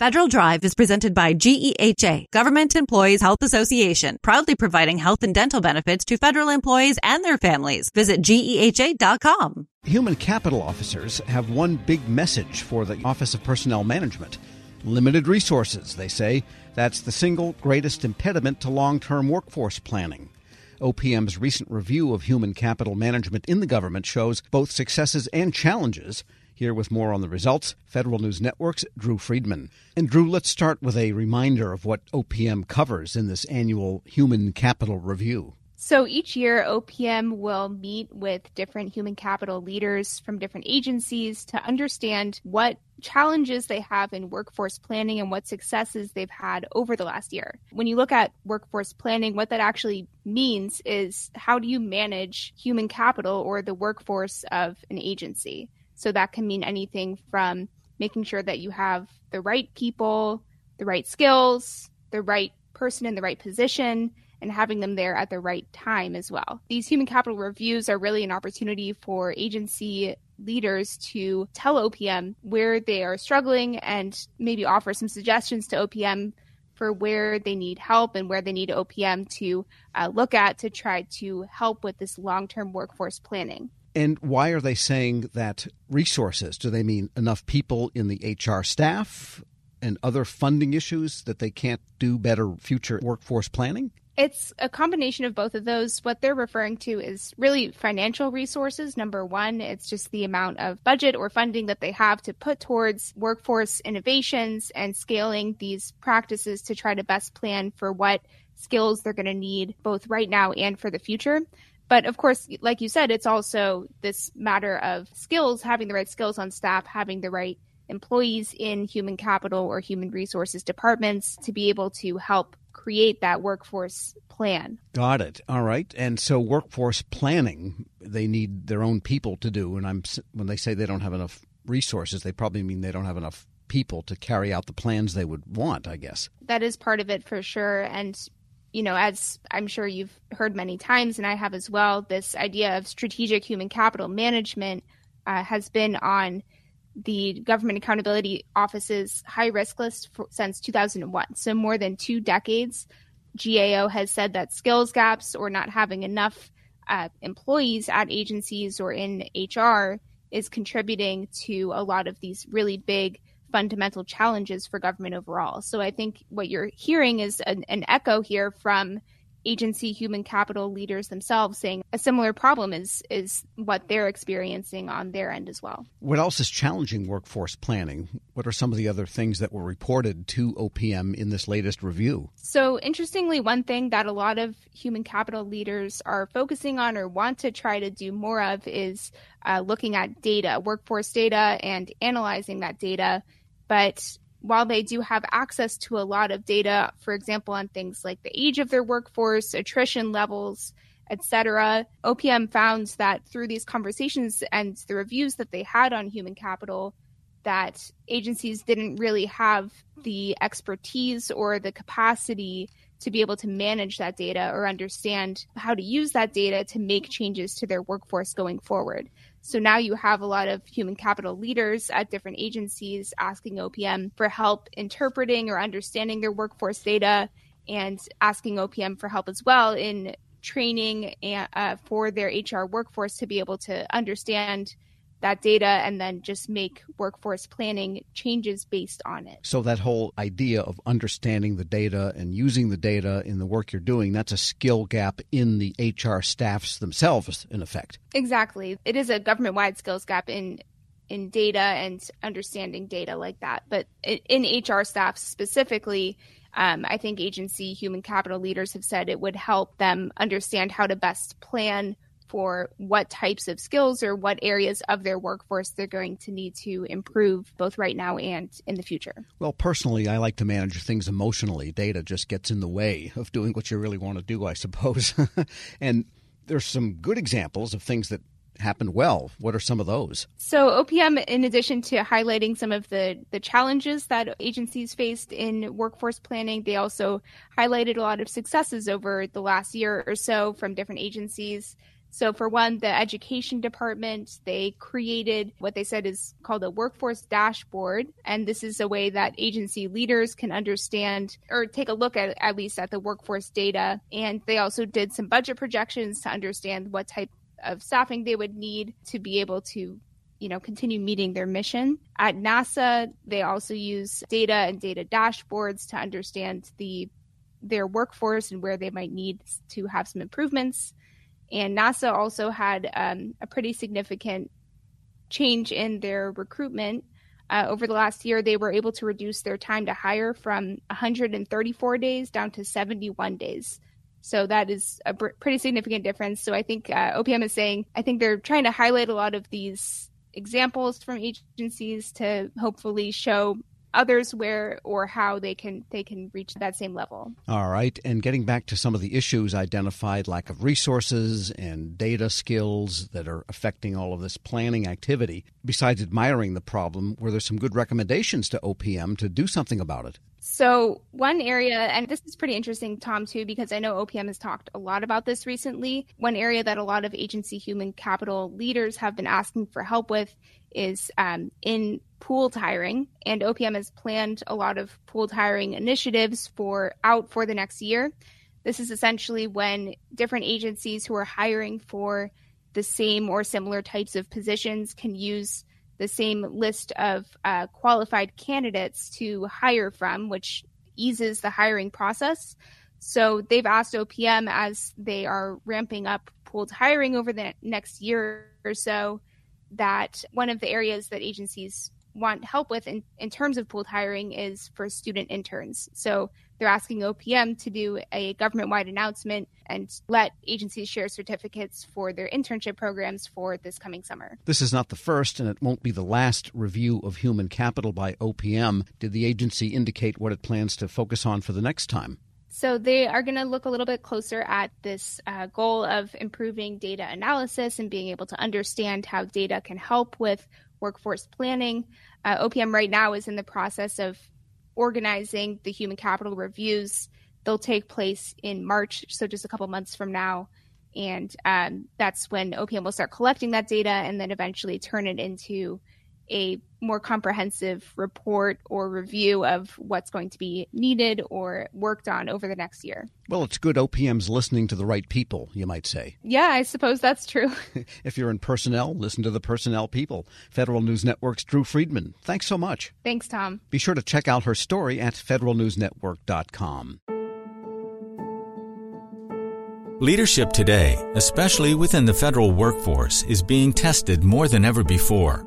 Federal Drive is presented by GEHA, Government Employees Health Association, proudly providing health and dental benefits to federal employees and their families. Visit GEHA.com. Human capital officers have one big message for the Office of Personnel Management limited resources, they say. That's the single greatest impediment to long term workforce planning. OPM's recent review of human capital management in the government shows both successes and challenges. Here with more on the results, Federal News Network's Drew Friedman. And Drew, let's start with a reminder of what OPM covers in this annual Human Capital Review. So each year, OPM will meet with different human capital leaders from different agencies to understand what challenges they have in workforce planning and what successes they've had over the last year. When you look at workforce planning, what that actually means is how do you manage human capital or the workforce of an agency? So that can mean anything from making sure that you have the right people, the right skills, the right person in the right position, and having them there at the right time as well. These human capital reviews are really an opportunity for agency leaders to tell OPM where they are struggling and maybe offer some suggestions to OPM for where they need help and where they need OPM to uh, look at to try to help with this long term workforce planning. And why are they saying that resources? Do they mean enough people in the HR staff and other funding issues that they can't do better future workforce planning? It's a combination of both of those. What they're referring to is really financial resources. Number one, it's just the amount of budget or funding that they have to put towards workforce innovations and scaling these practices to try to best plan for what skills they're going to need both right now and for the future. But of course, like you said, it's also this matter of skills, having the right skills on staff, having the right employees in human capital or human resources departments to be able to help create that workforce plan. Got it. All right. And so workforce planning, they need their own people to do. And I'm when they say they don't have enough resources, they probably mean they don't have enough people to carry out the plans they would want, I guess. That is part of it for sure. And you know, as I'm sure you've heard many times, and I have as well, this idea of strategic human capital management uh, has been on the Government Accountability Office's high risk list for, since 2001. So, more than two decades, GAO has said that skills gaps or not having enough uh, employees at agencies or in HR is contributing to a lot of these really big fundamental challenges for government overall. So I think what you're hearing is an, an echo here from agency human capital leaders themselves saying a similar problem is is what they're experiencing on their end as well. What else is challenging workforce planning? What are some of the other things that were reported to OPM in this latest review? So interestingly, one thing that a lot of human capital leaders are focusing on or want to try to do more of is uh, looking at data, workforce data, and analyzing that data but while they do have access to a lot of data, for example, on things like the age of their workforce, attrition levels, etc., OPM found that through these conversations and the reviews that they had on human capital, that agencies didn't really have the expertise or the capacity to be able to manage that data or understand how to use that data to make changes to their workforce going forward. So now you have a lot of human capital leaders at different agencies asking OPM for help interpreting or understanding their workforce data and asking OPM for help as well in training uh, for their HR workforce to be able to understand that data and then just make workforce planning changes based on it. So, that whole idea of understanding the data and using the data in the work you're doing, that's a skill gap in the HR staffs themselves, in effect. Exactly. It is a government wide skills gap in in data and understanding data like that. But in HR staff specifically, um, I think agency human capital leaders have said it would help them understand how to best plan for what types of skills or what areas of their workforce they're going to need to improve both right now and in the future. Well, personally, I like to manage things emotionally. Data just gets in the way of doing what you really want to do, I suppose. and there's some good examples of things that happened well. What are some of those? So OPM, in addition to highlighting some of the, the challenges that agencies faced in workforce planning, they also highlighted a lot of successes over the last year or so from different agencies So, for one, the education department, they created what they said is called a workforce dashboard. And this is a way that agency leaders can understand or take a look at, at least at the workforce data. And they also did some budget projections to understand what type of staffing they would need to be able to you know continue meeting their mission at nasa they also use data and data dashboards to understand the their workforce and where they might need to have some improvements and NASA also had um, a pretty significant change in their recruitment. Uh, over the last year, they were able to reduce their time to hire from 134 days down to 71 days. So that is a pr- pretty significant difference. So I think uh, OPM is saying, I think they're trying to highlight a lot of these examples from agencies to hopefully show others where or how they can they can reach that same level. All right, and getting back to some of the issues identified, lack of resources and data skills that are affecting all of this planning activity. Besides admiring the problem, were there some good recommendations to OPM to do something about it? So, one area, and this is pretty interesting, Tom, too, because I know OPM has talked a lot about this recently. One area that a lot of agency human capital leaders have been asking for help with is um, in pool hiring, and OPM has planned a lot of pool hiring initiatives for out for the next year. This is essentially when different agencies who are hiring for the same or similar types of positions can use the same list of uh, qualified candidates to hire from, which eases the hiring process. So they've asked OPM as they are ramping up pooled hiring over the next year or so that one of the areas that agencies want help with in, in terms of pooled hiring is for student interns. So they're asking OPM to do a government wide announcement and let agencies share certificates for their internship programs for this coming summer. This is not the first, and it won't be the last review of human capital by OPM. Did the agency indicate what it plans to focus on for the next time? So they are going to look a little bit closer at this uh, goal of improving data analysis and being able to understand how data can help with workforce planning. Uh, OPM right now is in the process of organizing the human capital reviews. They'll take place in March, so just a couple months from now. And um, that's when OPM will start collecting that data and then eventually turn it into a more comprehensive report or review of what's going to be needed or worked on over the next year. Well, it's good OPM's listening to the right people, you might say. Yeah, I suppose that's true. if you're in personnel, listen to the personnel people. Federal News Network's Drew Friedman. Thanks so much. Thanks, Tom. Be sure to check out her story at federalnewsnetwork.com. Leadership today, especially within the federal workforce, is being tested more than ever before.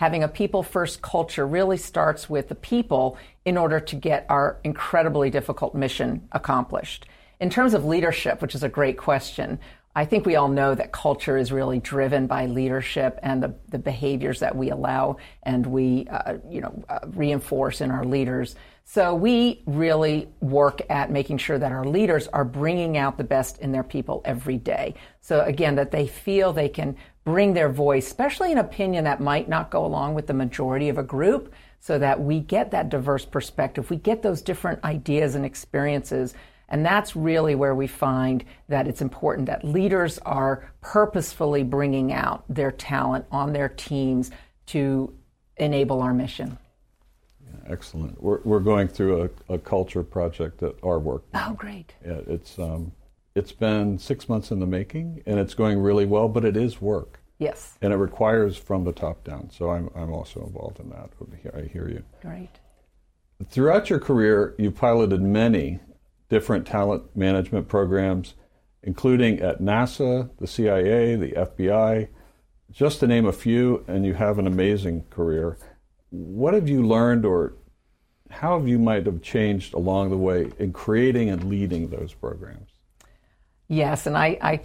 Having a people first culture really starts with the people in order to get our incredibly difficult mission accomplished. In terms of leadership, which is a great question, I think we all know that culture is really driven by leadership and the, the behaviors that we allow and we, uh, you know, uh, reinforce in our leaders. So we really work at making sure that our leaders are bringing out the best in their people every day. So again, that they feel they can bring their voice, especially an opinion that might not go along with the majority of a group, so that we get that diverse perspective. We get those different ideas and experiences and that's really where we find that it's important that leaders are purposefully bringing out their talent on their teams to enable our mission. Yeah, excellent. We're, we're going through a, a, culture project at our work. Oh, great. Yeah, it's, um, it's been six months in the making, and it's going really well, but it is work. Yes. And it requires from the top down. So I'm, I'm also involved in that. I hear you. Great. Throughout your career, you've piloted many different talent management programs, including at NASA, the CIA, the FBI, just to name a few, and you have an amazing career. What have you learned, or how have you might have changed along the way in creating and leading those programs? Yes, and I, I,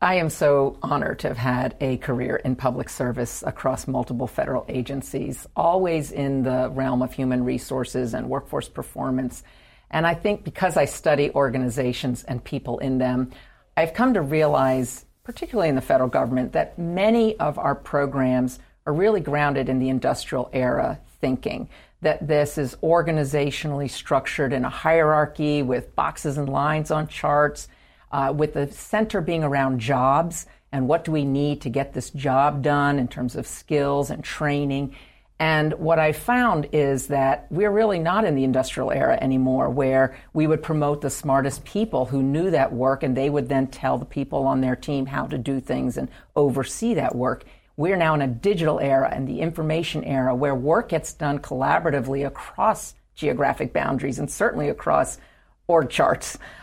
I am so honored to have had a career in public service across multiple federal agencies, always in the realm of human resources and workforce performance and I think because I study organizations and people in them, I've come to realize, particularly in the federal government, that many of our programs are really grounded in the industrial era thinking. That this is organizationally structured in a hierarchy with boxes and lines on charts, uh, with the center being around jobs and what do we need to get this job done in terms of skills and training. And what I found is that we're really not in the industrial era anymore where we would promote the smartest people who knew that work and they would then tell the people on their team how to do things and oversee that work. We're now in a digital era and the information era where work gets done collaboratively across geographic boundaries and certainly across org charts.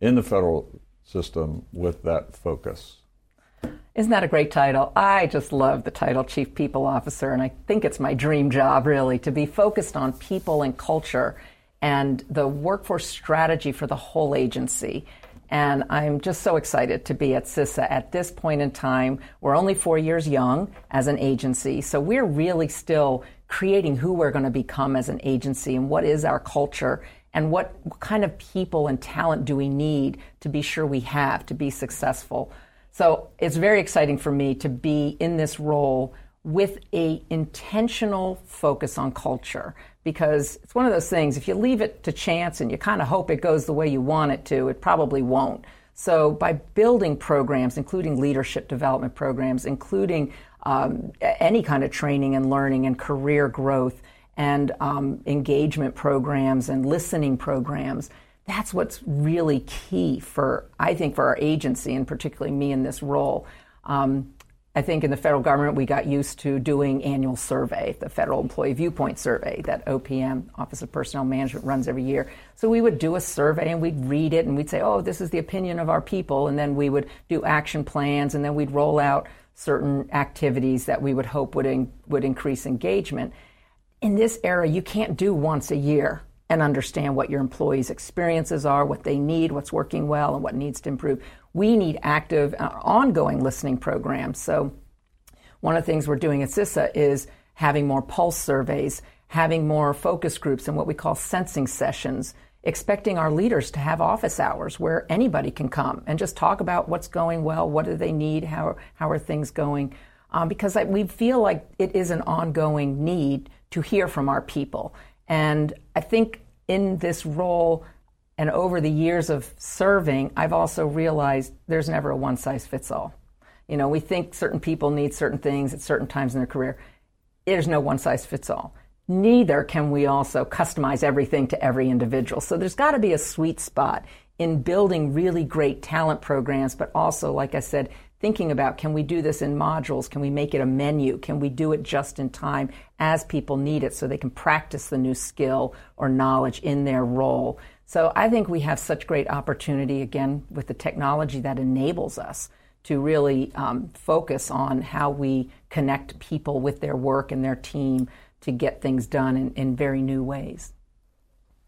in the federal system with that focus? Isn't that a great title? I just love the title Chief People Officer, and I think it's my dream job, really, to be focused on people and culture and the workforce strategy for the whole agency. And I'm just so excited to be at CISA at this point in time. We're only four years young as an agency, so we're really still creating who we're going to become as an agency and what is our culture and what kind of people and talent do we need to be sure we have to be successful. So it's very exciting for me to be in this role with a intentional focus on culture because it's one of those things if you leave it to chance and you kind of hope it goes the way you want it to it probably won't so by building programs including leadership development programs including um, any kind of training and learning and career growth and um, engagement programs and listening programs that's what's really key for i think for our agency and particularly me in this role um, I think in the federal government, we got used to doing annual survey, the Federal Employee Viewpoint Survey that OPM, Office of Personnel Management, runs every year. So we would do a survey and we'd read it and we'd say, oh, this is the opinion of our people. And then we would do action plans and then we'd roll out certain activities that we would hope would, in, would increase engagement. In this era, you can't do once a year and understand what your employees' experiences are, what they need, what's working well, and what needs to improve we need active, uh, ongoing listening programs. So, one of the things we're doing at CISA is having more pulse surveys, having more focus groups, and what we call sensing sessions, expecting our leaders to have office hours where anybody can come and just talk about what's going well, what do they need, how, how are things going. Um, because I, we feel like it is an ongoing need to hear from our people. And I think in this role, and over the years of serving, I've also realized there's never a one size fits all. You know, we think certain people need certain things at certain times in their career. There's no one size fits all. Neither can we also customize everything to every individual. So there's got to be a sweet spot in building really great talent programs, but also, like I said, thinking about can we do this in modules? Can we make it a menu? Can we do it just in time as people need it so they can practice the new skill or knowledge in their role? So I think we have such great opportunity again with the technology that enables us to really um, focus on how we connect people with their work and their team to get things done in, in very new ways.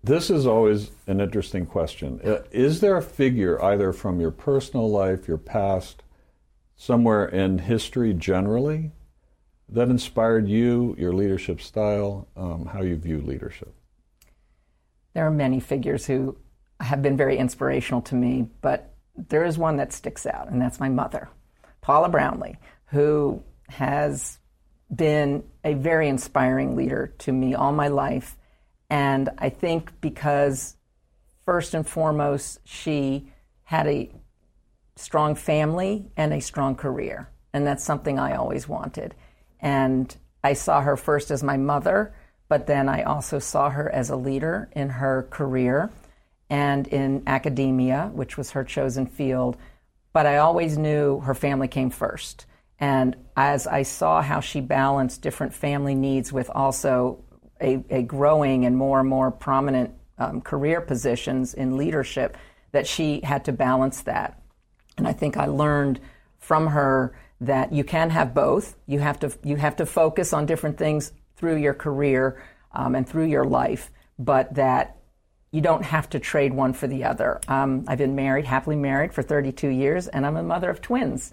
This is always an interesting question. Uh, is there a figure, either from your personal life, your past, somewhere in history generally, that inspired you, your leadership style, um, how you view leadership? There are many figures who have been very inspirational to me, but there is one that sticks out, and that's my mother, Paula Brownlee, who has been a very inspiring leader to me all my life. And I think because, first and foremost, she had a strong family and a strong career. And that's something I always wanted. And I saw her first as my mother, but then I also saw her as a leader in her career and in academia, which was her chosen field. But I always knew her family came first. And as I saw how she balanced different family needs with also a, a growing and more and more prominent um, career positions in leadership, that she had to balance that. And I think I learned from her that you can have both. You have to you have to focus on different things through your career um, and through your life, but that you don't have to trade one for the other. Um, I've been married, happily married for 32 years, and I'm a mother of twins